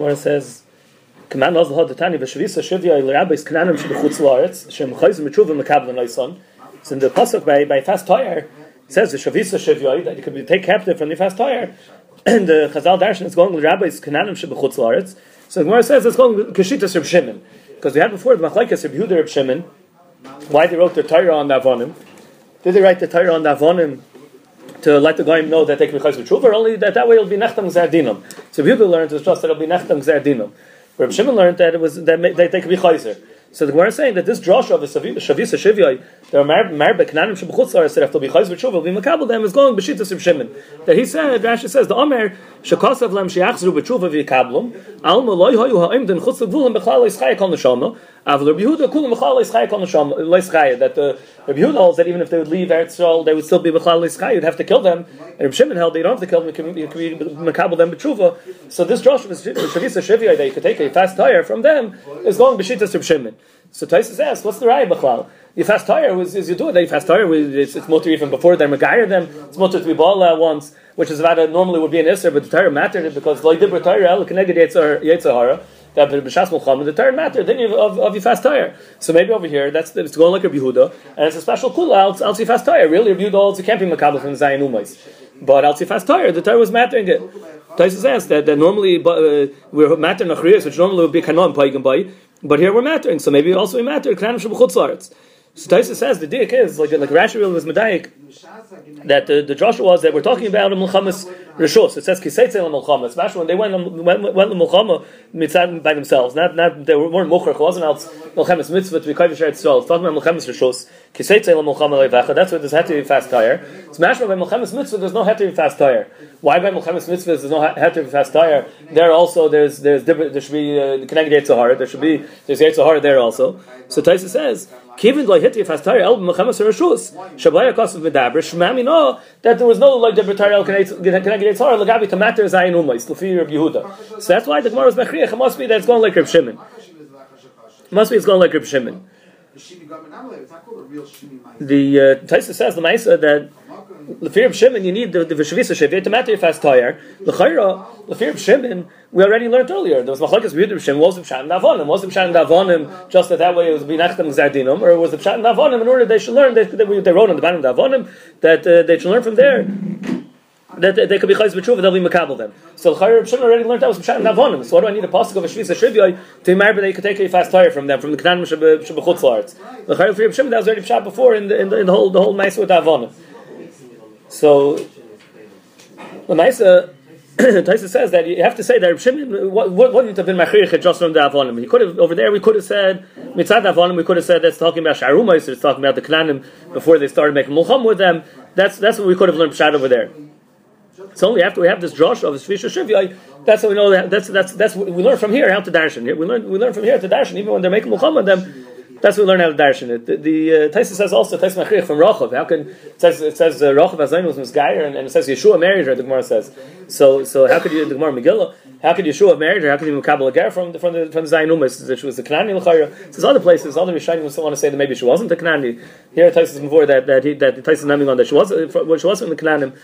Gemara says, "Command also had the v'shavisa shivya rabbis kananim shebechutz laaretz shem chayzim mitruva mekabel noisan." So in the pasuk by by fast tire it says the shavisa shivya that you could be take captive from the fast tire, and the Chazal Darshan is going with rabbis kananim shebechutz laaretz. So the Gemara says it's going kashitas Reb Shimon because we had before the machlekes Reb Yehuda Reb Shimon. Why they wrote the Torah on the Avonim? Did they write the Torah on the Avonim to let the goyim know that they can be with or only that that way it'll be nechtam zerdinum. So Yehuda learned was just that it'll be nechtam zerdinum. Reb Shimon learned that it was that they, they could be chayzer. So the Gemara is saying that this drasha of the Shavisa Shivya, there are marbe knanim shebuchutzar said if they'll be chayz with will be makabel them is going b'shitas Reb Shimon. That he said, Rashi says the Omer shekasav lem sheyachzru b'tshuva v'yikablum alma loy hoyu ha'im den chutz gvulim b'chlal yischaya kol neshama Avol Rabbi Yehuda kulam b'chlal yischaya kol neshama leischaya that uh, the Rabbi Yehuda holds that even if they would leave Eretz Yisrael they would still be b'chlal yischaya you'd have to kill them and Reb Shimon held they don't have to kill them you can be makabel them b'tshuva so this of Shavisa Shivya that you could take a fast tire from them is going b'shitas Reb Shimon so Taisus asks, what's the raya b'chlal? You fast tire is, is you do it. You fast tire it's, it's motor even before they're megayir them. It's motor to be bala once, which is about normally would be an isser, but the tire mattered because like dibra tire el keneged yetzahara. That b'shas mulcham the tire mattered. Then you of, of your fast tire. So maybe over here that's it's going like a Yehuda, and it's a special kula out fast tire. Really, Rabbi Yehuda can't be makabel from Zayin Umais, but out fast tire the tire was mattering it. Taisus says that, that normally uh, we're matter nachriyas, which normally would be kanon paigam by. But here we're mattering, so maybe also we matter. Knanim shebchutzlaretz. So Taisa says the diak is like like Rashi was medayik that the, the Joshua was that we're talking about a milchamas rishos. It says kiseitzel milchamas. Mashma when they went went went milchama mitzad by themselves. Not not they weren't mucher. It wasn't else milchamas mitzvah to be kavish eretz. It's talking about milchamas rishos. Kiseitzel milchama levacha. That's why there's had to be fast tire. So mashma by milchamas mitzvah there's no had to be fast tire. Why by milchamas mitzvah there's no had to be fast tire? There also there's there's there should be uh, connected Yitzhahara. There should be there's Yitzhahara there also. So Taisa says Kivin lo hiti fastari el b'mechamas rishus shablaya kosav medaber shmami no that there was no like the b'tari el keneged yitzhar lagabi to matter zayin umais l'fi Reb Yehuda. So that's why the Gemara is mechriach. It must be that it's going like Reb Shimon. It must be it's going like Reb Shimon. The uh, Taisa says the Maisa that the fear of Shimon, you need the the to matter fast tire. The Chayra, the fear of Shimon, we already learned earlier. There was Machlakas B'Yud Shimon, was the Pshat Navonim? Was the Pshat Navonim just that that way it was Binachtam Zardinum, or was the Pshat Navonim in order they should learn, they, they, they wrote on the bottom of Navonim, that uh, they should learn from there that they, could be chayz b'tshuva, they'll be makabel them. So the Chayyim Shimon already learned that was Pshat Navonim. So what do I need a pasuk of a Shvisa to remember that you could take a fast tire from them, from the Knan Shabachutz La'arts. The Chayyim Shimon that was already Pshat before in the, in the, in the whole, the whole Maisa with Avonim. So uh, the Maisa Taisa says that you have to say that Reb Shimon wouldn't have been machirich just from the avonim. He could have over there. We could have said mitzad avonim. We could have said that's talking about sharumais. It's talking about the knanim before they started making mulcham with them. That's that's what we could have learned pshat over there. It's only after we have this drosh of Shvisha Shivya that's how we know that that's that's that's we learn from here how to darshan. We learn we learn from here to darshan. Even when they're making mulcham with them, that's what we learn how to darshan. The, the uh, Taisa says also Taisa Machriach from Rochav. How can it says it says uh, Rochav Azayin was misgayer and, and it says Yeshua married her. The Gemara says so. So how could you the Gemara Megillah? How could Yeshua married her? How could you Makabel a from the from the from the Zayin Umas? She was the Kanani L'chayra. There's other places. Other Rishonim still want to say that maybe she wasn't the Kanani. Here Taisa is before that that he, that Taisa is naming on that she was well, she wasn't the Kananim.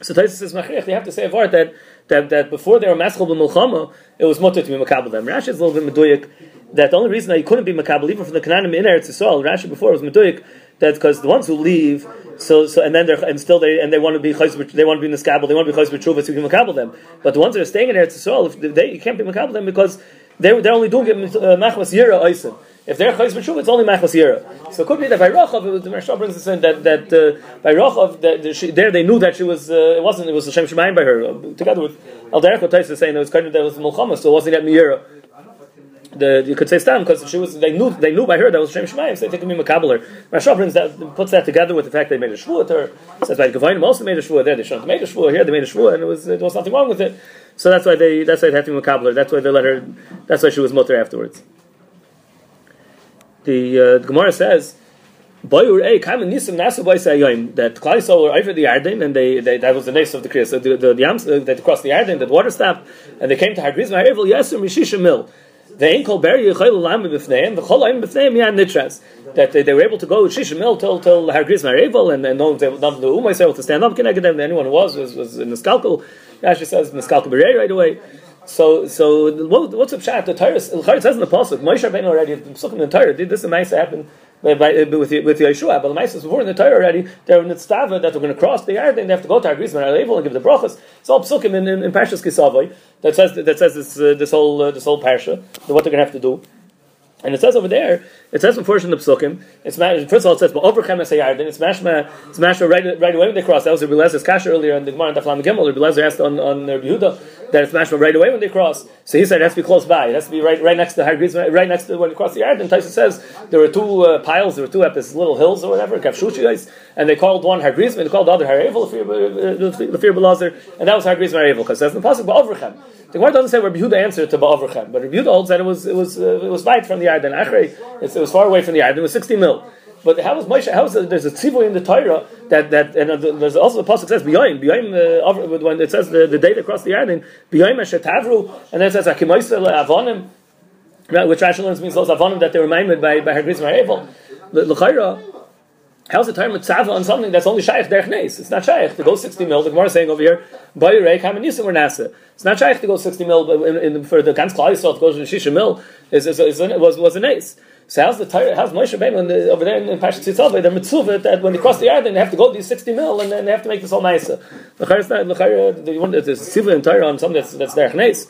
So Taisa says Machriach. They have to say a word that that, that before they were maschal b'mulchama, it was mutter to be makabel them. Rashi is a little bit meduyik that the only reason that you couldn't be makabel even from the Canaanim in Eretz Yisrael, Rashi before was meduyik, that because the ones who leave, so so and then they're and still they and they want to be they want to be scabble, they want to be chayz b'truva, so you can makabel them. But the ones that are staying in Eretz Yisrael, if they, you can't be makabel them because they're, they're only doing it uh, machmas yira oisim. If they're chayz b'tshuva, it's only machmas yira. So it could be that by Rochav, the Maharsha brings us in that that uh, by Rochav, that she, there they knew that she was. Uh, it wasn't. It was Hashem Shemayim by her. Uh, together with Al Derech saying it was kind of that was Mulchama, so it wasn't yet Miyira. The, you could say stam because she was. They knew. They knew by her that was Shem Shemayim. So they think me makabeler. Maharsha brings that puts that together with the fact they made a shvuah her. Says by Gavanim also made a shvuah there. They shouldn't made a shvuah here. They made a shvuah and it was there was nothing wrong with it. So that's why they. That's why they had to be makabeler. That's why they let her. That's why she was mutter afterwards the, uh, the Gemara says, A, Boy that Klai Sol were over the Yarden, and they, they, that was the name of the Kriyas. So the, the, the Yams, uh, crossed the Yarden, that water stopped, and they came to Hagriz Ma'erevil Yasser Mishisha Mil. They. That they, they were able to go with Shisha Mil till, till Hagriz Ma'erevil, and, and no one, none of the Umay able to stand up, can I get them, anyone was, was, was in the Skalkal, Rashi says, in the Berei right away. So, so what, what's up? Shat the Torah. The Torah says in the pasuk, Moshe Rabbeinu already the in the Torah did this. A nice happen with with the Yeshua, but the Ma'ases before in the Torah already they're in the tztava that they're going to cross the yard and they have to go to Agris and and give the brachas. It's all psukim in, in, in Parshas Kisavoy that says that says this uh, this whole uh, this whole parsha what they're going to have to do. And it says over there, it says in the psukim, it's first of all it says, but overchem es then it's mashma, it's mashma right, right away when they cross. That was Rabbi Lezer's kasha earlier in the Gemara and Taflam Gimel. Rabbi Lezer asked on, on Rabbi Yehuda that it's mashma right away when they cross. So he said it has to be close by. It has to be right, right next to the right next to when you cross the yard. And Taisa says there were two uh, piles, there were two at this little hills or whatever, kafshushiyos, and they called one Hargrizma, and they called the other Harevel, the fear Belazer, and that was Hargrizma Harevel, because that's the possible overchem. The Gemara doesn't say Rabbi Yehuda answered to Ba'avrachem, but Rabbi Yehuda holds that it was it was uh, it was light from the yard. And Achrei, it was far away from the Yarden. It was sixty mil. But how was Moshe? How is there's a tzivu in the Torah that that and there's also the pasuk says b'yoyim b'yoyim uh, when it says the, the date across the Yarden b'yoyim eshetavru and then it says akimoisa avonim, which Rashi learns means those avonim that they were maimed by by Hagriz Maravel. L'chayra How's the time with tzava on something that's only shaykh derech neis? It's not shaykh to go sixty mil. The Gemara is saying over here, bayirei kamanisim or nasa. It's not shaykh to go sixty mil in, in, for the ganz klal yisrael to go to shisha mil is, is, is, is, was was a neis. So how's the tire how's Moshe Rabbeinu over there in, in Pashat Tzitzavah? They're mitzvah that when they cross the yard, then they have to go these sixty mil and then they have to make this all nicer. The the. The that's tziva in Torah on something that's that's derech neis.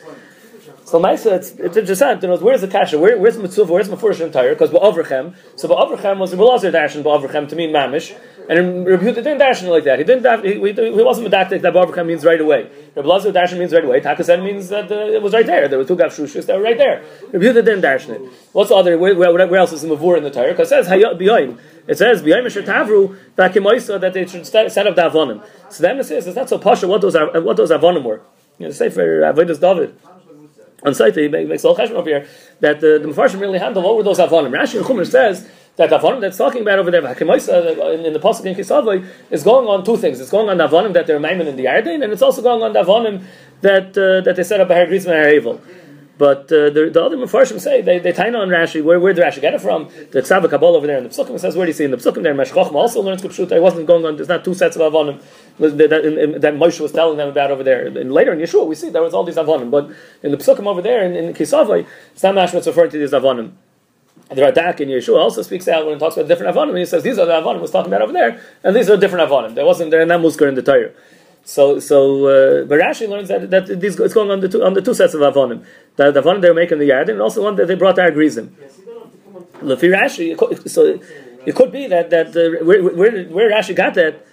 So Maisa, it's, it's interesting to know where's the kasha, where, where's Mitzvah, where's Mefurish entire? Because Ba'avrachem, so Ba'avrachem was Belazar Darshan Ba'avrachem to mean Mamish, and Rabbi didn't darshan like that. He didn't. He, he, he wasn't medactic that Ba'avrachem means right away. Rabbi Lazar darshan means right away. Takasen means that uh, it was right there. There were two gavshushis that were right there. Rabbi didn't darshan it. What's the other? Where, where, where else is the Mavur in the Torah? Because it says B'yoyim. It says Asher Tavru that they should set up the Avonim. So then it says it's not so pasha what those what those Avonim were. You know, say for Avodas David on site he makes all cheshbon over here that the, the Mepharshim really handle what were those avonim. Rashi Chumash says that avonim that's talking about over there in, in the pasuk in Kisavoy is going on two things. It's going on avonim that they're maimin in the Yarden, and it's also going on avonim that uh, that they set up a Hargrizma Haravel. But uh, the, the other Mepharshim say they they tie on Rashi. Where where did Rashi get it from? The Tzava Kabbalah over there in the Psukim says where do you see in the Psukim there? Meshech Chochma also learns Kupshuta. It wasn't going on. There's not two sets of avonim that, that, that Moshe was telling them about over there. And later in Yeshua we see there was all these avonim. But in the Psukim over there in, in Kisavai, it's not Mashma referring to these avonim. The Radak in Yeshua also speaks out when he talks about different avonim. He says these are the avonim was talking about over there, and these are different avonim. There wasn't there in that muskar in the Torah. So, so uh, Barashi learns that that these, it's going on the two on the two sets of avonim. The, the avonim they were making the yard, and also one that they brought our grizim. Lefi Rashi, so it could be that that uh, where, where where Rashi got that.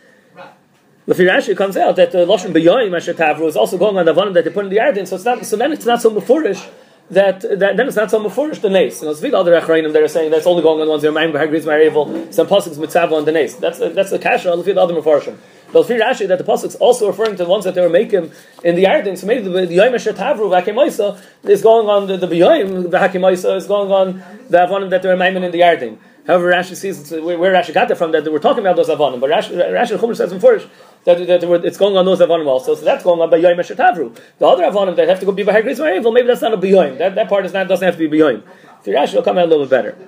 Lefi Rashi comes out that the lashon beyoyim Asher Tavru is also going on the avonim that they put in the yard, so it's not so then it's not so mafurish that, that then it's not so mafurish the nace. You know, it's other achrayim that are saying that's only going on ones that are ma'im b'hagriz ma'arival, some pasuk mitzvah on the nace. That's that's the kasha. Lefi the other mafurishim. But fear Rashi that the pasuk's also referring to the ones that they were making in the Yarden. So maybe the, the Yom Tavru Vakimaisa is going on the the B'Yoim Vakimaisa is going on the Avonim that they were maiming in the Yarden. However, Rashi sees where, Rashi got that from that they were talking about those Avonim. But Rashi, Rashi Chumash says in Furish that, that it's going on those Avonim also. So that's going on by Yom Tavru. The other Avonim that have to go be by Hagris Well, maybe that's not a B'Yoim. That, that part is not doesn't have to be B'Yoim. So Rashi will come out a little bit better.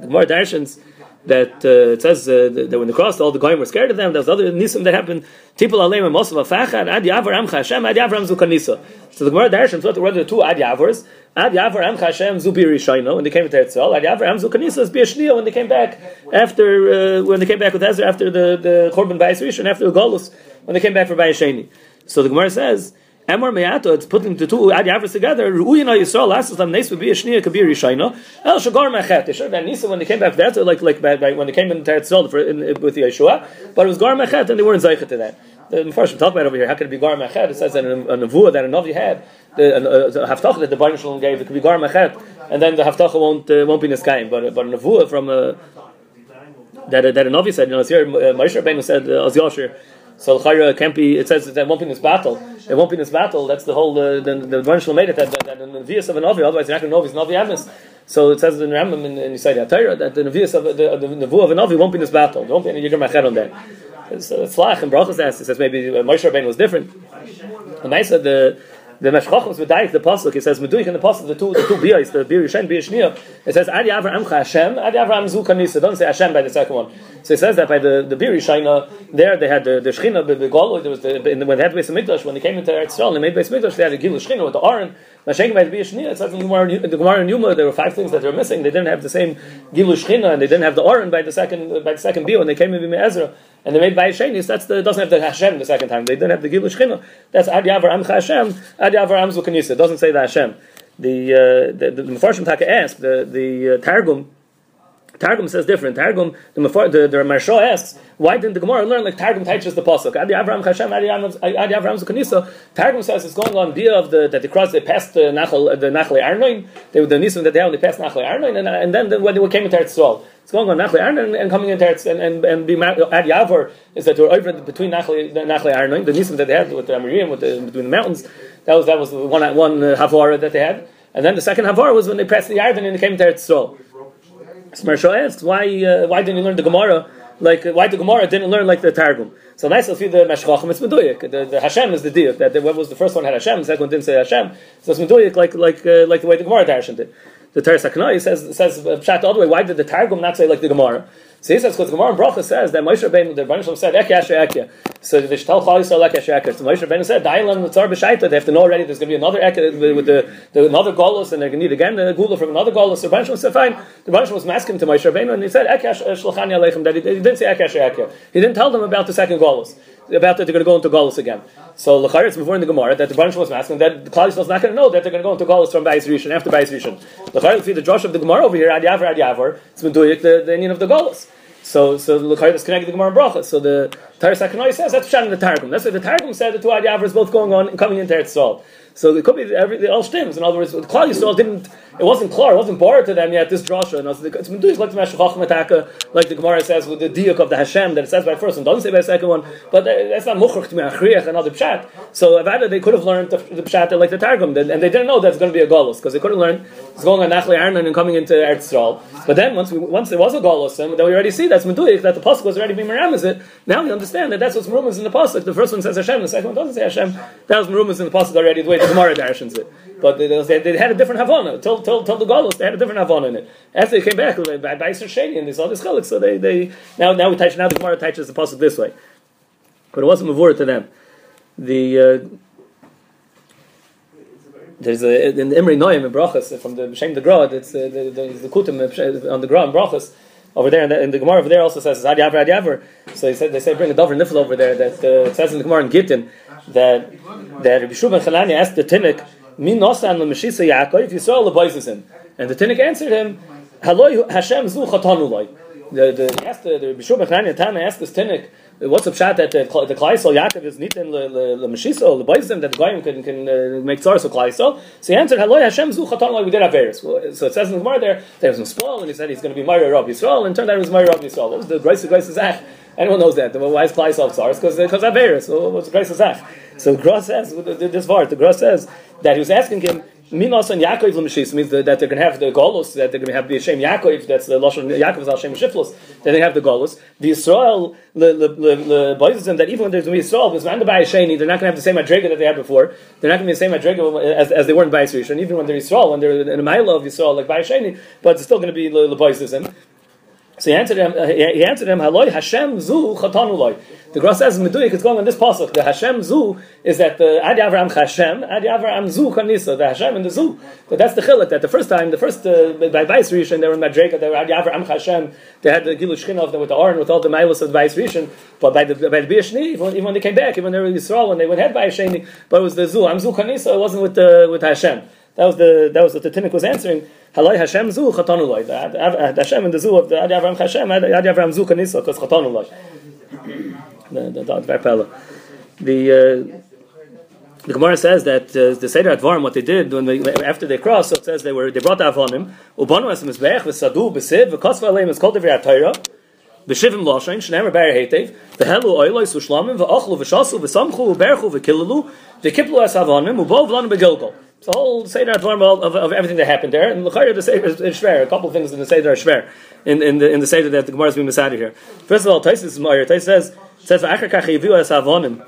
The more Darshans that uh, it says uh, that when they crossed, all the goyim were scared of them. There's other nisim that happened. People aleim of afachad ad yavar amcha Hashem ad yavar. So the Gemara Darshan thought there were the two ad yavors. Ad yavar amcha Hashem zu birishayno when they came to Eretzel. Ad yavar amzu kanisa is when they came back after uh, when they came back with Ezra after the the korban bayis and after the golus when they came back for bayisheni. So the Gemara says. Emor me'ato, it's putting the two ad yavras together. Ru'uyina Yisrael last time nes would be a shniya kabir yishayna. El shagar mechet. They showed that Nisa when they came back that like like when they came in into Eretz with the Yeshua, but it was gar mechet and they weren't zeichet to that. The Mepharshim talk about over here. How could it be gar mechet? It says that a, a nevuah that a navi had, the, a, a that the Baruch Shalom gave, it could be gar mechet, and then the haftacha won't uh, won't be niskayim. But but a nevuah from a that that a navi said, you know, it's here. Uh, Moshe Rabbeinu said, uh. So Chayra can't be. It says that won't be in this battle. It won't be in this battle. That's the whole. Uh, the the Rebbeinu made it that, that, that the Nevi'us of an Avi. Otherwise, you're not going to know if he's Navi Amos. So it says in Rambam in, in Yisrael Torah that the Nevi'us of the, the, the of an Avi won't be in this battle. There won't be any Yigar Mached on that. It's uh, Slach and Brachas asked. It says maybe Moshe Rabbeinu was different. The Maisa the the Meshchach was Medayik, the Pasuk, it says, Meduik in the Pasuk, the two, the two Biyas, the Bir Yishen, Bir Yishniya, it says, Adi Avram Hashem, Adi Avram Zu Kanisa, doesn't say Hashem by the second one. So it says that by the, the Bir Yishayna, there they had the, the Shechina, the, the Golo, there was the, in the, when they had Beis Mikdash, when they came into Eretz Yisrael, they made Beis Mikdash, they had a Gilu Shechina with the Aron, Mashenk by the Bir Yishniya, it says in the Gemara, the and Yuma, there were five things that they were missing, they didn't have the same Gilu Shechina, and they didn't have the Aron by the second, by the second Bir, when they came in Ezra, and they made by Shenis, that's the doesn't have the Hashem the second time. They didn't have the Gilu Shechina. That's Ad Yavar Amcha Hashem, Ad Yavar Amzu. It doesn't say the Hashem. The uh, the, the Mefarshim Taka asked the the uh, Targum. Targum says different. Targum, the the, the Maharsha asks, why didn't the Gemara learn like Targum teaches the pasuk? Adi Avram Hashem, Adi Zukanisa. Targum says it's going on via of the that they crossed, they passed the Nachal, the Nachle Arnoin. They the Nisim that they had, they passed Nachle Arnoin, and, and then when they came into Eretz Yisrael. It's going on Nachle Arnon and, coming into Eretz and and, and being Ad Yavor is that they were over between Nachle Nachle Arnon, the Nisim that they had with the Amirim, with the, between the mountains. That was that was one one uh, Havara that they had, and then the second Havara was when they passed the Yarden and they came into Eretz Yisrael. Smersho asked why uh, why didn't you learn the Gemara like why the Gemara didn't learn like the Targum. So nice to see the Meshchachim, it's Meduyik. The, the Hashem is the diuk. That the, what was the first one had Hashem, the second one didn't say Hashem. So it's Meduyik like like uh, like the way the Gemara Darshan did the Teres Haknai says says uh, pshat the way. Why did the Targum not say like the Gemara? So he says because the Gemara in Bracha says that Moshe Rabbeinu the Rebbeinu said Ekya Ekya. So the Shtal Chal Yisrael Ekya Ekya. So Moshe Rabbeinu said Da'ilam Mitzar B'Shaita. They have to know already. There's going to be another Ekya uh, with the, the another Golos, and they're going to need again the Gula from another Golos. So Rebbeinu said fine. The Rebbeinu was masking to Moshe Rabbeinu, and he said Ekya Shlachani Aleichem. That he, he didn't say Ekya Ekya. He didn't tell them about the second Golos about that they're going to go into Golos again. So Lachar, it's before in the Gemara that the Baruch was asking that the Klal is not going to know that they're going to go into Golos from Bais Rishon after Bais Rishon. Lachar, you the Josh of the Gemara over here, Ad Yavar, Ad Yavar, it's been the, the Indian of the Golos. So, so Lachar is connected to the Gemara and Bracha. So the Taris Sakanoi says that's Pshan in the Targum. That's why the Targum said the two Ad Yavars both going on and coming into Eretz Yisrael. So it could be every all stems. In other words, the Klal Yisrael didn't. It wasn't clear. It wasn't bored to them yet. This drasha, and it's been doing like the Meshach like the Gemara says with the diuk of the Hashem that it says by first one, doesn't say by second one. But that's not muchach to me achriach another pshat. So Avada they could have learned the, the pshat like the Targum, and they didn't know that's going to be a galus because they couldn't learn it's going on Nachli Arnon and coming into Eretz Yisrael. But then once we, once there was a galus, then we already see that's meduik that the pasuk was already being meramizit. Now we understand that that's what's merumas in the pasuk. The first one says Hashem, the second one doesn't say Hashem. That was merumas in the pasuk already the way the Gemara darshans it. But they, they, they, had a different Havana. Till, till, till the Golos, they had a different Havana in it. After they came back by, by Sheni and they saw this Chalik, so they, they now now we touch now the Gemara touches the pasuk this way. But it wasn't Mavur to them. The uh, there's a in the Imri Noyim in Brachas from the Shem the Grad, it's uh, the, the, the Kutim on the ground Brachas over there, and the, and the, Gemara over there also says Ad Yavar Ad Yavar. So he said they say bring a Dover Nifl over there that uh, it says in the Gemara in Gittin that that Rabbi Shub Chanani asked the Tinnik Min Nosan Lemeshisa Yaakov Yisrael lebaises him, and the Tinnik answered him Haloi Hashem Zu Chatanu Loi. The the he asked the, the Rabbi Shub Chanani Tana asked this Tinnik what's up shot that uh, the, the Klaisel Yaakov is nitin le le le Meshiso le Boizim that the Goyim can can uh, make tzar so Klaisel. So he answered, "Hello Hashem zu chatan we did Averis." Uh, so it says in the Gemara there there was no spoil, and he said he's going to be Mario Rob Yisrael, and turned out it was Mario Rob Yisrael. What was the Grace of Grace Zach? Anyone knows that? Why is Klaisel tzar? Because because uh, Averis. Well, what's Grace of Zach? So the Gross says this part. The Gross says that he was asking him Minos and Yaakov l'mishis means that they're going to have the golos, that they're going to have the Hashem Yaakov, that's the Lashon Yaakov is Hashem Shiflos, that they have the golos. The Israel, the the that even when there's going to be Israel, because under Sheni, they're not going to have the same Adrega that they had before. They're not going to be the same Adrega as, as they were in Rishon, even when they're Israel, when they're in a mile of Israel like Bayis Sheni, but it's still going to be the Boizism. So he answered him. Uh, he answered him, "Haloi Hashem zu chatanuloi." The Gra says Meduik. It's going on this pasuk. The Hashem zu is that the Adi Avram Hashem, Adi Avram zu kanisa. The Hashem and the zu. So that's the chiluk. That the first time, the first uh, by Bais Rishon, they were in Madrega. They were Adi Avram Hashem. They had the Gilu Shchinov with the Aron with all the Milos of Bais Rishon. But by the by the Bishni, even, even when they came back, even when they were Yisrael, when they went head by Sheni, but it was the zu. I'm zu kanisa. It wasn't with the with Hashem. That was the that was what the Tinnik was answering. Halai Hashem zu chatanuloi. The Hashem and the zu of the Adi Avram Hashem, Adi Avram zu kanisa because chatanuloi. The the the the the. Uh, the Gemara says that uh, the Seder Advarim, what they did when they, after they crossed, so it says they were they brought the Avonim, Ubanu as Mizbech, V'Sadu, B'Siv, V'Kosva Aleim is called HaTorah, B'Shivim Loshain, Shnemer Ber Hetev, V'Helu Oilois U'Shlamim, V'Ochlu V'Shasu, V'Samchu, V'Berchu, V'Kilalu, V'Kiplu as Avonim, Ubov Lanu Begilgal. It's the whole Seder Advarim of, of, everything that happened there. And L'chayr, the Seder is, is. A couple things in the Seder are shver. In, in, the, in the Seder that the Gemara is being misadi here. First of all, Taisis is Meir. Taisis says, says, V'achar kach yivu as avonim.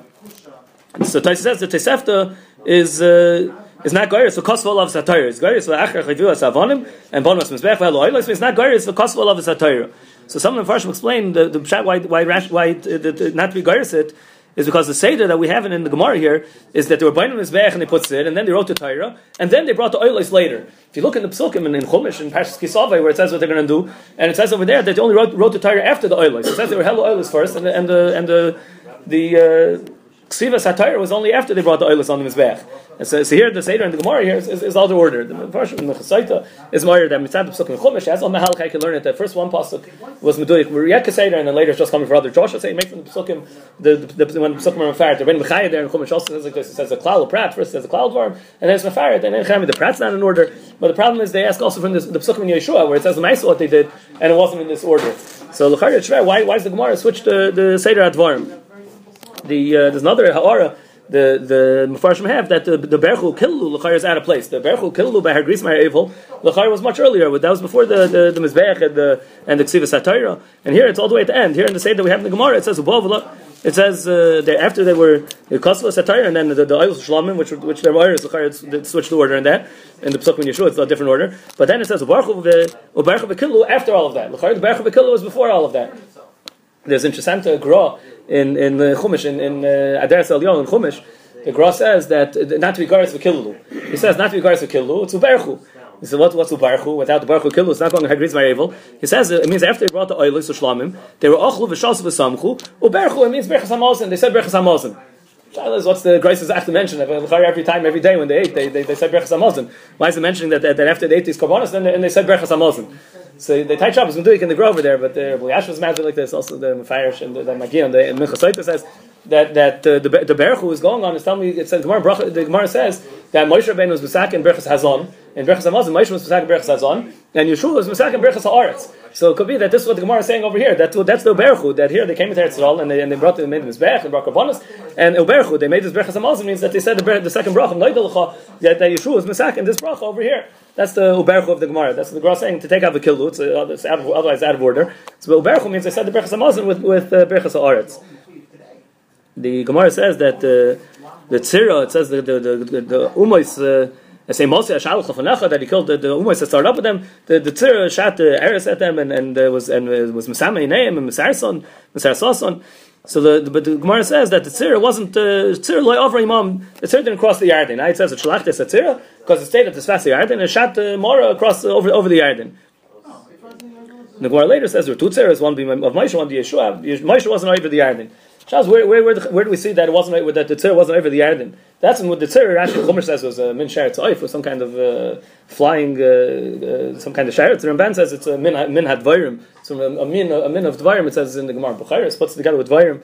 So Taisis says, the Tesefta is uh, is not goyres for kosval of satire. It's goyres for achar chayvu savonim and bonus mizbech v'elo oilos. It's not goyres for kosval of satire. So some of the Farshim explain the the why why why the, the, the, not to be it is because the Seder that we have in the Gemara here is that they were binding Mizbech and they put it, and then they wrote the Torah, and then they brought the oilis later. If you look in the Psukim and in Chumash and Parshas Kisaveh where it says what they're going to do, and it says over there that they only wrote, wrote the Torah after the oilis. It says they were hella oilis first, and the and the and the, the uh, was only after they brought the oilus on the Mizbech. And so, so here the Seder and the Gemara here is, is, is all the order. The version in the Chesaita is more that Mitzad Pesuk and Chumash on the halakha I can learn it. The first one pasuk was Meduyik Riyek Seder and then later it's just coming for other Joshua say make from the Pesukim the, the, the when the Pesukim are Mefarid. The Ben Mechayah there in Chumash also says like this. It says a cloud of Prat first says a cloud form and then it's Mefarid and then Chami the Prat's not in order. But the problem is they ask also from this, the Pesukim in Yeshua where it says the Maisa what they did and it wasn't in this order. So why why is the Gemara switch the the Seder Advarim? The uh, there's another Ha'ara the the Mefarshim have that the the Berchu Killu Lachar is out of place. The Berchu Killu by Hargris Meir Evil Lachar was much earlier. but That was before the the, the and the and the Ksiva Satira. And here it's all the way at the end. Here in the Seder that we have in the Gemara, it says above Allah. It says uh, after they were the Kosva Satira and then the the Oil Shlamim, which which their is Lachar switched the order in that. In the Pesach Yeshua, it's a different order. But then it says Ubarchu Killu after all of that. Lachar the Berchu Killu was before all of that. There's interesting to grow in in the Chumash in in uh, Adaras in Chumash, the Gra says that uh, not to be garis v'kilu. He says not to be garis v'kilu. It's uberchu. He said, what, what's ubarchu? Without the baruch kilu, it's not going to hagriz ma'evil. He says it means after they brought the oilus shlamim, they were ochlu v'shas v'samchu. Uberchu it means berchas hamazon. They said berchas hamazon. What's the grace is after mention every time, every day when they ate, they, they, they said berchas. Why is it mentioning that, that, that after they ate these korbanos, then they, and they said berchas? So they tie Shabbos Meduik in the grove over there, but the Yash was mad like this. Also the Mefarish and the, the Magion, the Minchasoita says that that uh, the the Baruch who is going on is telling me it says Gemara the Gemara says that Moshe Rabbeinu was Mesak in Berachas Hazon, and Berachas Hamazon Moshe was Mesak in Berachas Hazon, and Yeshua was Mesak in Berachas Haaretz. So it could be that this is what the Gemara is saying over here. That that's the Uberchu. That here they came to Eretz and they, and they brought the made the Mizbech and brought Karbonis and Uberchu. They made this Berachas Hamazon means that they said the, the second bracha that, that Yeshua was Mesak in this bracha over here. That's the uberchu of the Gemara. That's the Gemara saying to take out the kilu. It's, uh, it's out of, otherwise out of order. So uberchu means they said the berachas hamazon with with uh, berachas haaretz. The Gemara says that uh, the tzira. It says the the the, the, the umois. Uh, I say Moshe Ashal Chafanecha that he killed the, the umois that started up with them. The the tzira shot the eris at them and and uh, was and uh, was Mesame Ineim and Mesarson Mesarsoson. So the, the, but the Gemara says that the tzir wasn't uh, tzir loy over imam. The tzir didn't cross the Yarden. Now it says a shalachtes a tzir because it stayed at the fast the Yarden and shot the Mora across uh, over over the Yarden. The Gemara later says there were two tziras, one of Moshe, one being Yeshua. Moshe wasn't over the Yarden. Shaz, where, where, where, where, do we see that it wasn't that the tzir wasn't over the Yarden? That's what the tzir actually Chumash says was a min sheret tzayif, was some kind of uh, flying, uh, uh, some kind of sheret. The Ramban says it's a min min hadvayrim. So a, a min a min of dvayrim. It says in the Gemara Bukhari. puts together with dvayrim.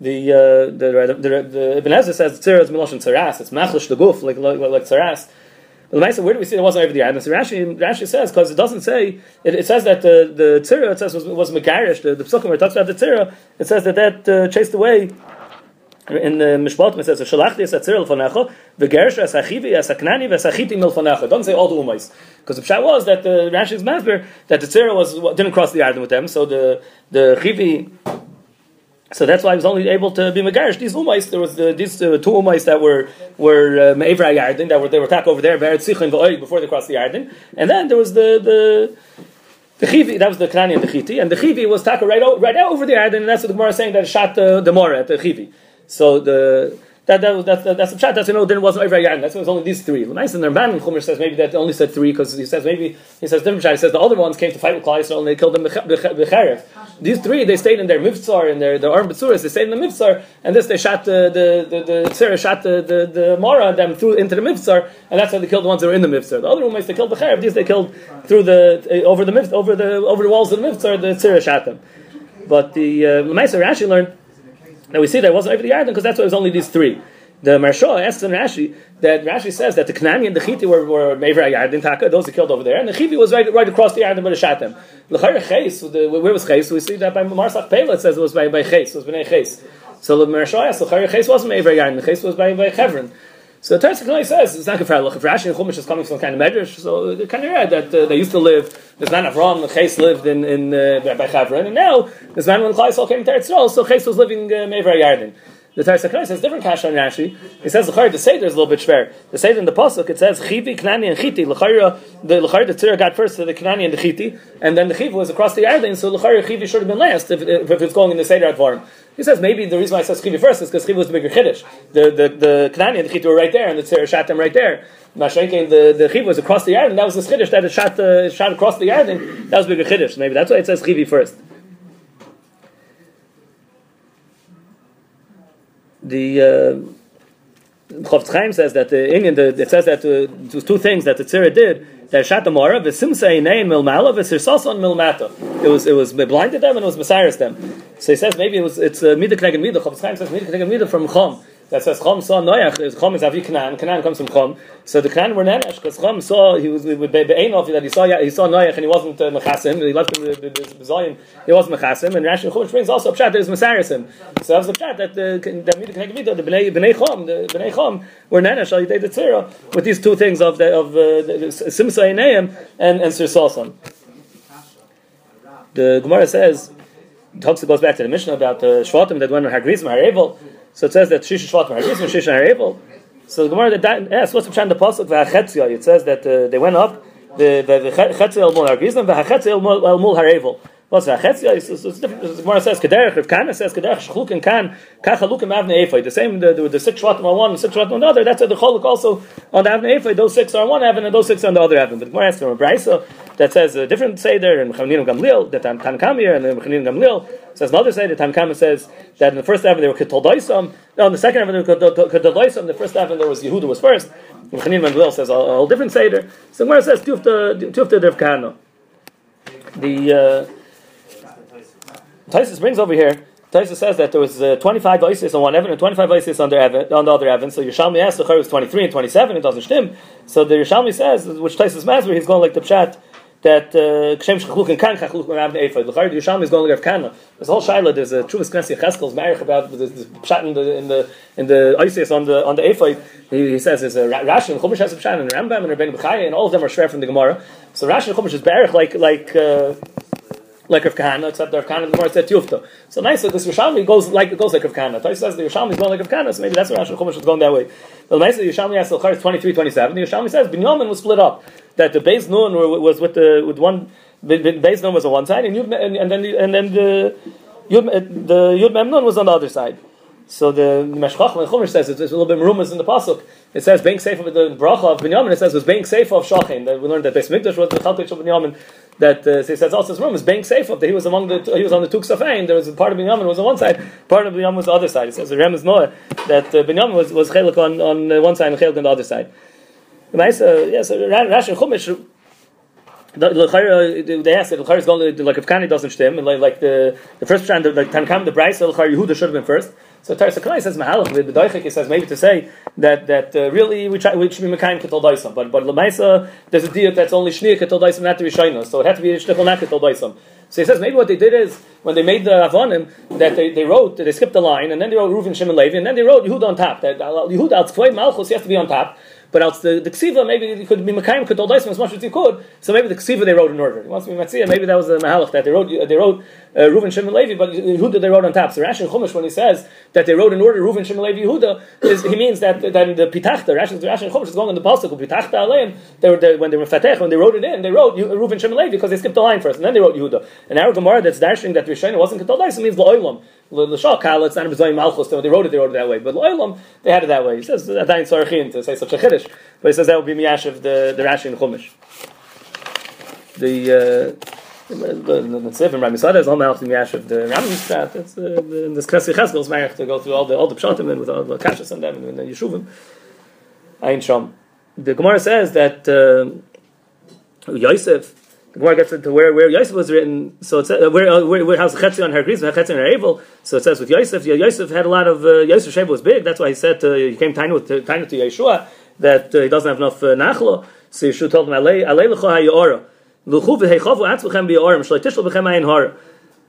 The uh, the the, the Ibn Ezra says tzir is miloshin tzaras. It's machlish the guf like like, like tzaras. The where do we see it wasn't over the? So Rashi, Rashi says because it doesn't say it, it, says that the the tzira it says was was megarish the the psukim where it talks about the tzira it says that that uh, chased away in the Mishpatim it says shalachti es atzir l'fanecha v'gerish es achivi es aknani v'es achiti milfanecha. Don't say all the umais because the pshat was that the Rashi's masber that the tzira was didn't cross the Yarden with them, so the the chivi so that's why I was only able to be megarish these umais. There was the, these uh, two umais that were were meivra uh, Yarden that were they were attacked over there Be'eretz Sichin v'Oig before they crossed the Yarden, and then there was the the. The chivi, that was the Knani and the Chiti, and the chivi was taka right, right out over the Yarden, and that's what the Gemara is saying that shot the, the Mora at the chivi. So the that, that, that, that, that's the pshat. That's you know, then wasn't over Yayin. That's it was only these three. Nice and Ramban Chumash says maybe that only said three because he says maybe he says different pshat. He says the other ones came to fight with Yisrael and they killed them b'cherev. These three they stayed in their mivtzar and their their arm betzuras. They stayed in the mivtzar and this they shot the the the, the tzara shot the the, the mara them through into the mivtzar and that's how they killed the ones that were in the mivtzar. The other ones they killed b'cherev. These they killed through the over the over the over the walls of the mivtzar. The tzara shot them. But the uh, Rashi learned now we see that it wasn't over the Yarden because that's why it was only these three. The Maharsha asks in Rashi that Rashi says that the Knani and the Chiti were, were Mever Yarden Taka, those are killed over there, and the Chivi was right, right across the Yarden but it shot them. Where was Ches? We see that by Marsach Pela it says it was by, by Ches, it was by Ches. So the Maharsha asks, Ches wasn't Mever Yarden, the Ches was by, by Chevron. So the Terzak says it's not good for If Rashi and Chumash is coming from kind of medrash, so they're kind of right that uh, they used to live. There's man Avram, the Ches lived in in uh, by Chavron, and now there's man when Klaisol came to Eretz so Ches was living uh, Mever Yarden. The Taras HaKnai says different kasha on Rashi. He says the the Seder is a little bit schwer. The Seder in the pasuk it says Chivi, Knani, and Chiti. L'chayra, the L'chayra the Tzira got first to the Knani and the Chiti, and then the Chiv was across the Yarden. So L'chayra Chivi should have been last if, if, it's going in the Seder Advarim. He says maybe the reason why it says Chivi first is because Chivi was the bigger Chiddush. The the the Knani and the Chiti were right there, and the Tzira shot them right there. Mashenkin, the the Chiv was across the Yarden. That was the Chiddush that it shot uh, shot across the Yarden. That was bigger Chiddush. Maybe that's why it says Chivi first. The uh, Chofetz Chaim says that the Indian, the, it says that uh, it two things that the Tzira did. That shot the Mora, v'simsa inei milmala, v'sirsason milmata. It was it was blinded them and it was messiahs them. So he says maybe it was it's uh, midah knegen midah. Chofetz Chaim says midah knegen midah from chom that says Chom saw Noach. Chom is Avi Canaan. Canaan comes from Chom. So the Canaan were Nenesh because Chom saw he was with Be'enov that he saw he saw Noach and he wasn't uh, Mechasim. He left him with Zion. He wasn't Mechasim. And Rashi Chumash brings also a pshat that is. So that's the pshat that the that Midah the Bnei Bnei Chom the Bnei Chom were Nenesh Al Yidei Tzira with these two things of the of uh, Simsa Ineim and and Sir Salson. The Gemara says talks it goes back to the Mishnah about the Shvatim that went on Hagrizim Harevel. So it says that Shisha Shvat Mahagis and Shisha Harevil. So the Gemara that asks what's the pshat the pasuk. It says that uh, they went up the chetzia el mul hargizim v'hachetzia el mul. What's v'hachetzia? It's, it's, different. The Gemara says kederech. If Kana says kederech shchluk and kan kachalukim avne efay. The same the, the, the six shvatim on one, the six shvatim on the other. That's the choluk also on the avne efay. Those six are on one avne and those six on the other avne. But the Gemara asks from a brisa that says a different seder and Chanin Gamliel that Tan here and Chanin Gamliel says another seder. Tan Kam says that in the first heaven they were Ketoldaisam. No, in the second heaven they were Ketoldaisam. The first heaven there was Yehuda was first. And Chanin Gamliel says a, whole different seder. So where it says Tufta Tufta Kana. The uh, Taisus brings over here. Taisa says that there was uh, 25 ISIS on one Evan and 25 ISIS on on the other Evan. So Yerushalmi asks the was 23 and 27. It doesn't stem. So the Yerushalmi says, which Taisus where he's going like the Pshat that Kshem Shechluk and Kan Chachluk Merav Ne'efay. The Chayr Yerushalmi is going like Rav Kahana. This whole Shaila, there's a Chuvas Knesi Cheskel's marriage about the Pshat in the in the in the ISIS on the on the Ephod. He, he says there's a Rashi and Chumash has a Pshat and Rambam and Rabbeinu Bechaya and all of them are shver from the Gemara. So Rashi and Chumash is Berich like like. Uh, like Rav Kahana, except Rav Kahana the Gemara said Tufta. So nice that this Yerushalmi goes like goes like Rav Kahana. Tais says the Yerushalmi is going like Rav Kahana, so maybe that's why Rashi Chumash is going that way. But the nice the Yerushalmi has Elchar 23, 27. The Yerushalmi says Binyamin was split up. That the Beis Nun was with the with one Beis Nun was on one side, and Yud, and, and then the, and then the Yud, the Yud Mem Nun was on the other side. So the Meshchach and Chumash says it's, it's a little bit rumors in the pasuk. It says being safe of the bracha of Binyamin. It says it was being safe of Shachin. That we learned that Beis Mikdash was the Chalkei of Binyamin that uh, he says also is being safe of that he was among the he was on the Tuk Safein. There was a part of Binyamin was on one side, part of Binyamin was the other side. It says the Rem is Noah that uh, Binyamin was was chelik on on uh, one side and chelik on the other side. The nice, uh, yes, Rashi and Chumash. The, the, they ask that the is going like if Kani doesn't stem and like, like the the first strand like Tankam the Bryce the Yehuda should have been first. So Taras Sakai says Mahalach the B'daichik says maybe to say that that uh, really we try we should be Mekayim Ketol Daisam, but but Lemaisa there's a deal that's only Shnia Ketol Daisam not the Rishayna, so it had to be Shnichel not Ketol Daisam. So he says maybe what they did is when they made the Avonim that they, they wrote they skipped the line and then they wrote Reuven Shimon Levi and then they wrote Yehuda on top that Yehuda al Malchus he has to be on top but else the, the ksiva maybe it could be Mekayim Ketol Daisam as much as you could. So maybe the ksiva they wrote in order. It wants to be Matzia. Maybe that was the Mahalach that they wrote. They wrote uh, Reuven Shimon Levi, but Yehuda they wrote on top. So Rashi Chumash when he says that they wrote in order Reuven Shimon Levi Yehuda, is, he means that then the Pitachta Rashi Rashi Chumash is going on the pasuk Pitachta Aleim. They were they, when they were Fateh when they wrote it in they wrote Reuven Shimon Levi because they skipped the line first and then they wrote Yehuda. And our Gemara that's dashing that Rishayna wasn't Ketol Daisam means La'olam. L'shal kala, it's not a B'zoyim Malchus. They wrote it, they wrote it that way. But Lo'ilam, they had it that way. He says, Adayin Sarachin, to say such a Chiddush. But he says that would be Miyashiv, the, the Rashi and Chumash. The, uh, the Tzivim Rami Sada is all Malchus Miyashiv, the Rami Yisrat, it's uh, the Kresi Cheskel's marriage to go through all the, all the Pshatim and with all the Kashas and them and the Yeshuvim. Ayin Shom. The Gemara says that uh, Yosef, the Gemara gets into where, where Yosef was written. So it's uh, where, uh, where, where how's Chetzi on her Greece, Chetzi on her Abel. So it says with Yosef, Yosef had a lot of uh, Yosef Sheva was big. That's why he said uh, he came tiny with tiny to Yeshua that uh, he doesn't have enough uh, nachlo. So Yeshua told him, "Alei alei lecho hayora luchu v'heichavu atzvachem b'yorim shloi tishlo b'chem ayin hara."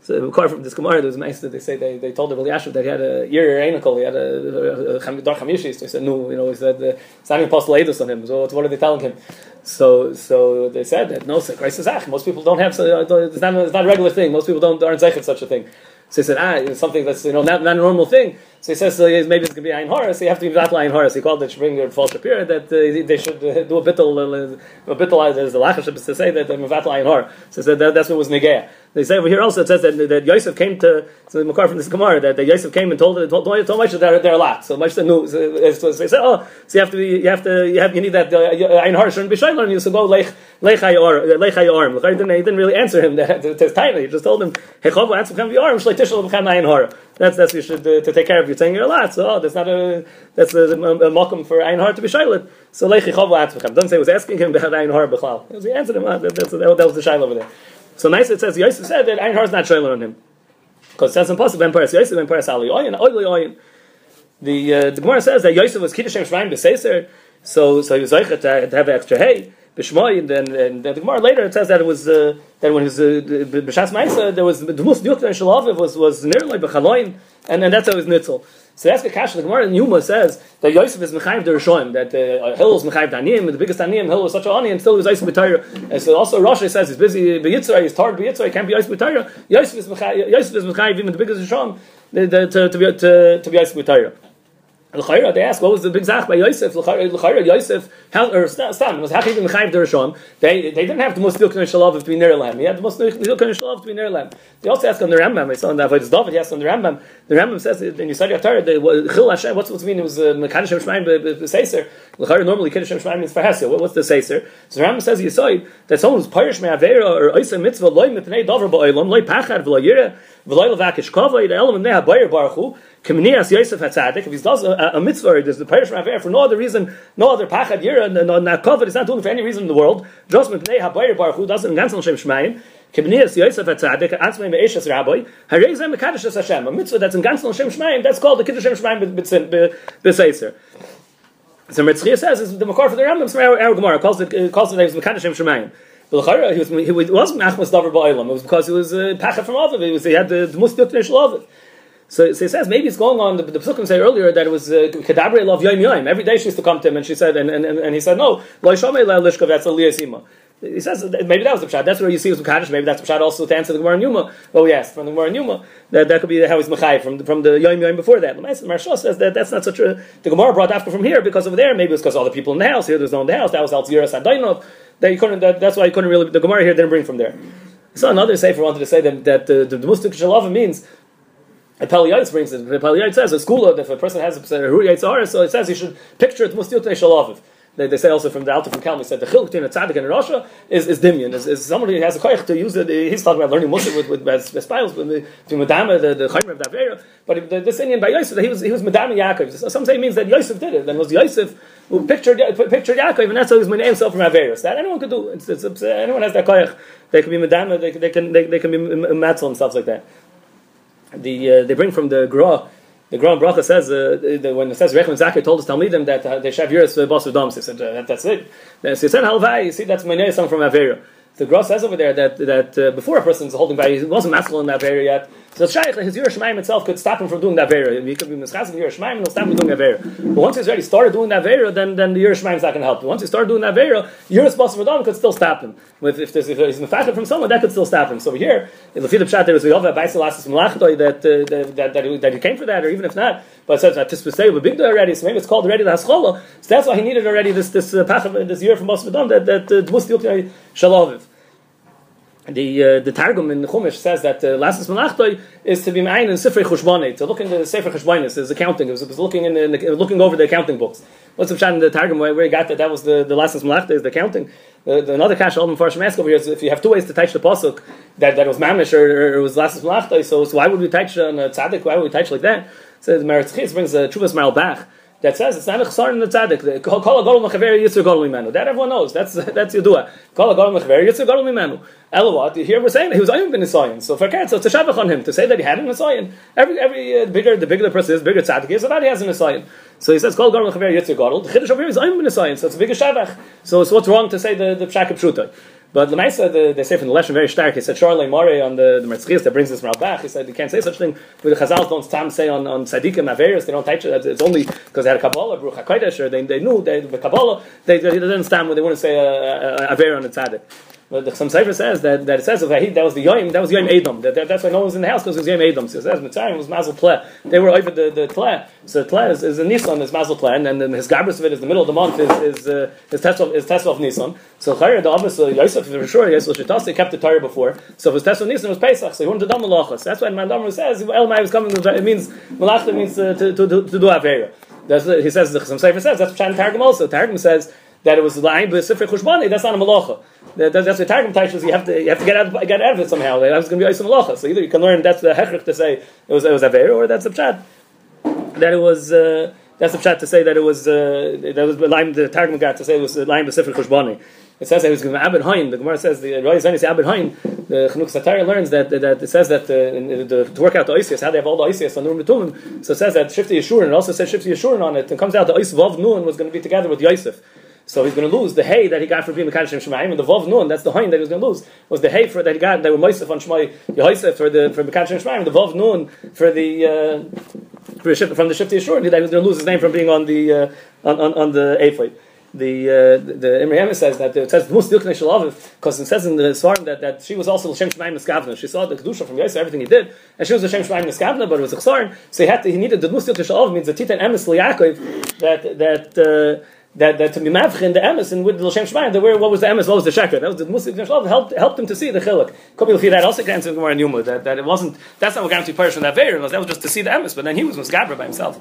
So car from this Gemara, there was nice that they say they, they told the Eliashiv that he had a year anical, he had a, a, a Dar Chamishis. They said no, you know, he said uh, it's not even on him. So what are they telling him? So so they said that no, Christ is. Most people don't have. Uh, it's not it's not a regular thing. Most people don't aren't zeichet such a thing. So he said, ah, it's something that's you know not, not a normal thing. So he says so maybe it's going to be Ein Horus. You have to be that Ein Horus. He called it Springer False Shapira that uh, they should uh, do a bittel, uh, a bittel. There's the lachash to say that they're Mevat Ein Horus. So that, that's what was Negea. They say over here also it says that, that Yosef came to so Makar from this Gemara that, that Yosef came and told told, told, told Moshe that they're a lot. So Moshe knew. So, so they said, oh, so you have to be, you have to, you have, you need that uh, Ein Horus shouldn't be Shaila, and you said, go Lech Lech Hayor Lech Hayor. He didn't, he didn't really answer him. It's tiny. He just told him Hechov answer B'chem V'Yorim Shlei Tishel B'chem Ein Horus. That's that's you should uh, to take care of. You're saying you're a lot. So oh, that's not a that's a, a, a for Ein Har to be shaylet. So Lechi Chov Latzvechem. Doesn't say he was asking him about Ein Har B'chlal. He answered him. Uh, that, that, that was the shayla over there. So nice it says Yosef said that Ein Har is not shayla on him because it says impossible. Ben Paras Yosef, Ben Paras Ali Oyin, Oily Oyin. The uh, the Gemara says that Yosef was Kiddush Shem Shemaim B'Seiser, so so he was zeichet to have extra hay. B'Shmoy, and then and the Gemara later it says that it was uh, that when his uh, b'Shas Ma'isa there was the most Yukta and Shalaviv was was nearly b'Chaloin, and then that's how it was Nitzel. So that's the Kash. The Gemara in Yuma says that Yosef is Mechayiv Derushoim, that uh, Hill is Mechayiv Daniyim, the biggest Daniyim, Hill was such a ani, and still he was Yosef B'Tayra. And so also Rosh says he's busy B'Yitzray, he's tired B'Yitzray, he can't be Yosef B'Tayra. Yosef is Mechayiv, even the biggest Rishon, to, to, be, to, to be Yosef B'Tayra. L'chayra, they ask, what was the big zach by Yosef? L'chayra, Yosef, how, or Stam, was happy in Mechayiv Dereshon. They they didn't have the most Dilkan Shalav to be near Lam. He had the most Dilkan Shalav to be near Lam. They also ask on the Rambam, I saw in that Avodah David, he asked on the Rambam, the Rambam says, in Yisrael Yatar, Chil Hashem, what's what's mean? It was uh, Mekadosh Shem Shemaim b'Seiser. L'chayra, normally Kiddush Shem Shemaim means Fahasia. What's the Seiser? So the Rambam says, Yisoid, that someone who's Parish Me'avera, or Oisa Mitzvah, Loi Mipnei Dover Ba'olam, Loi Pachad, V'lo Yireh, V'lo Levakish the element Neha Bayer Baruch Hu, Yosef Hatzadik, if he does a, a mitzvah, there's the parish Rav for no other reason, no other pachad yira, no, no, covet, it's not doing it for any reason in the world. Just Mipnei HaBayer Baruch Hu doesn't ganzen Shem Shmayim. Kaminias Yosef Hatzadik, Atzmei Me'eshes Rabbi, Harezem Mekadosh Hashem, a mitzvah that's in ganzen Shem Shmayim, that's called the Kiddush Shem Shmayim b'Seiser. So Metzriya says, is the Makar for the Rambam, from our Gemara, calls it, calls it, it Mekadosh Shem Shmayim. He was he wasn't Achmas Davar Ba'ilam. It was because he was uh, Pachat from Aviv. He was he had the, most Muslim Nishal Aviv. So, so he says maybe it's going on. The, the say earlier that it was Kadabre uh, love Yom Yom. Every day she used to come to him and she said, and, and, and he said, no, Lo Shomei La Lishkav, that's Aliyasima. He says maybe that was the pshat. That's where you see it was Mekadosh. Maybe that's pshat also to answer the Gemara Yuma. Well, yes, from the Gemara Yuma, that, that could be how he's Mechai from the, from the Yom Yom before that. The Maharsha says that that's not such a. The Gemara brought after from here because over there maybe it was because all the people in the house here there's no one in the house. That was Al Tzira Sadainov. That you couldn't. That, that's why you couldn't really. The Gemara here didn't bring from there. So another sefer wanted to say that, that uh, the, the Mustik Shalava means and Peliyot brings it. The Peliyot says a school if a person has a Hu Yitzhara, so it says he should picture it Mustil Shalaviv. They, they say also from the Alta from Kalmi said the chiluk between a tzaddik and a rasha is is dimion is, is somebody who has a koyach to use it. He's talking about learning musik with with spiles with the madama the the of that area. But the, this Indian by Yosef he was he was madama Yaakov. Some say it means that Yosef did it. Then it was Yosef who pictured pictured Yaakov, and that's how he was name himself from Averis. That anyone could do. It's, it's, it's, anyone has that koyach. They can be madama. They, they can they, they can be matzel and stuff like that. The uh, they bring from the Gra the Grand Bracha says uh, the, when it says Rechem Zakir told us Talmidim that uh, they shav yiras uh, boss of dom. He said uh, that's it. Then he said halvai. You see, that's my song from Avera. The Gra says over there that that uh, before a person is holding by, he wasn't masculine in Avera yet. So Shaykh, his Yerushalayim itself could stop him from doing that Avera. He could be Mischas in Yerushalayim and he'll stop him from doing Avera. But once he's already started doing that Avera, then, then the Yerushalayim is not going to help. But once he started doing that Avera, Yerus Bas Vadam could still stop him. If, if, there's, if he's Mefachah from someone, that could still stop him. So here, in the Fidab Shat, there was Yova Baisilasis Malachdoi that, uh, that, that, that, he, came for that, or even if not, but says that Tispesei with big already, so maybe it's called already the Haschola. So that's why he needed already this this uh, this year from Bas Vadam that, that uh, Dmus Shalaviv the uh, the Targum in Chumash says that uh, Lasses Malachtoi is to be mine in Sifrei Chushbonei, to look in the Sefer Chushbonis, is accounting, it was, it was looking in, the, looking over the accounting books. What's the in the Targum where, he got that? That was the the Lasses Malachtoi is the accounting. The, the another cash Alden Farshim ask over here is if you have two ways to touch the pasuk that, that was mamish or, or it was Lasses Malachtoi, so so why would we touch on a tzaddik? Why would we touch like that? So the Meretz brings a Chuvas Maral Bach that says it's not a chsar in the tzaddik. Kol agol mechaver yitzur gadol mimenu. That everyone knows. That's that's Yedua. Kol agol mechaver yitzur gadol mimenu. Elawat. Here we're saying that he was ayim ben Nisayan. So for so it's a shavach on him to say that he had a Nisayan. Every every uh, bigger the bigger the person is, bigger tzaddik is, that he has a Nisayan. So he says kol agol mechaver yitzur gadol. The chiddush over here is ayim ben Nisayan. So it's a bigger shavach. So, so what's wrong to say the the pshak pshuta? But the Maisa, uh, the, they say from the lesson very stark. He said Charlie Mare on the the Metzchias that brings this from. He said you can't say such thing. But the Chazal don't tam say on on Tzadikim Averis. They don't touch it. It's only because they had a Kabbalah, Baruch Hakodesh, or they, they knew they, the Kabbalah. They, they didn't stand. When they wouldn't say a, a, a Aver on a Tzadik. But the, some Sefer says that, that it says that, was the Yom, that was Yom Edom. That, that, that's why no one was in the house because it was Yom Edom. So it says Mitzrayim was Mazel Tle. They were over the, the Tle. So Tle is, is a Nisan, is Mazel Tle, and then his Gabris of it is the middle of the month is is uh, is Tesla of Nisan. So Chayr the Abbas uh, Yosef for sure Yosef Shitas kept the Torah before. So it was Tesla of Nisan it was Pesach. So he wanted to do Malachas. That's why Mandamar says El Mai was coming. It means Malachta means uh, to, to, to, to do Avera. That's he says. Some Sefer says that's Pshat Targum also. Targum says that it was La'ayin B'Sifrei Chushbani. That's not a Malacha. That, that's what Targum teaches. You have to you have to get out get out of it somehow. That was going to be Oisam Malacha. So either you can learn that's the hechrich to say it was it was Avera, or that's a Pshat that it was. Uh, that's the pshat to say that it was uh, that was line the Targum got to say it was line B'Sifrei Chushbani. It says that it was Abed Hain. The Gemara says the Roy Zani say Abed Hain. The Chanuk Satari learns that, that it says that uh, the, to work out the Oisius, how they have all the Oisius on the Betumim. So it says that Shifti Yeshurun. It also says Shifti Yeshurun on it. And comes out the Ois Vav Nun was going to be together with Yosef. So he's going to lose the hay that he got for being Mekadosh Shemayim, and the Vav Nun, that's the hain that he was going to lose, was the hay for that he got that were Moisef on Shmai Yosef for the for Mekadosh Shemayim, the Vav Nun for the uh, for from the Shifti Yeshurun, that he was going to lose his name from being on the uh, on, on, on the Ephod the uh, the Imre says that it says the most because it says in the Svarim that, that she was also L'Shem Shemaim Miskavna. She saw the kedusha from Yosef, everything he did, and she was L'Shem Shemaim Miskavna, but it was a Chsarim, so he had to, he needed the most Dilknei means the Titan Emes Liakov that that. Uh, that, that to be mavchin the emes with the L'Shem Shemaim, where what was the emes, what was the sheker? That was the Muslim helped helped him to see the chiluk. Could be that also answer Gemara Yuma that, that it wasn't that's not what guaranteed Parish from that very that was just to see the emes, but then he was musgabra by himself.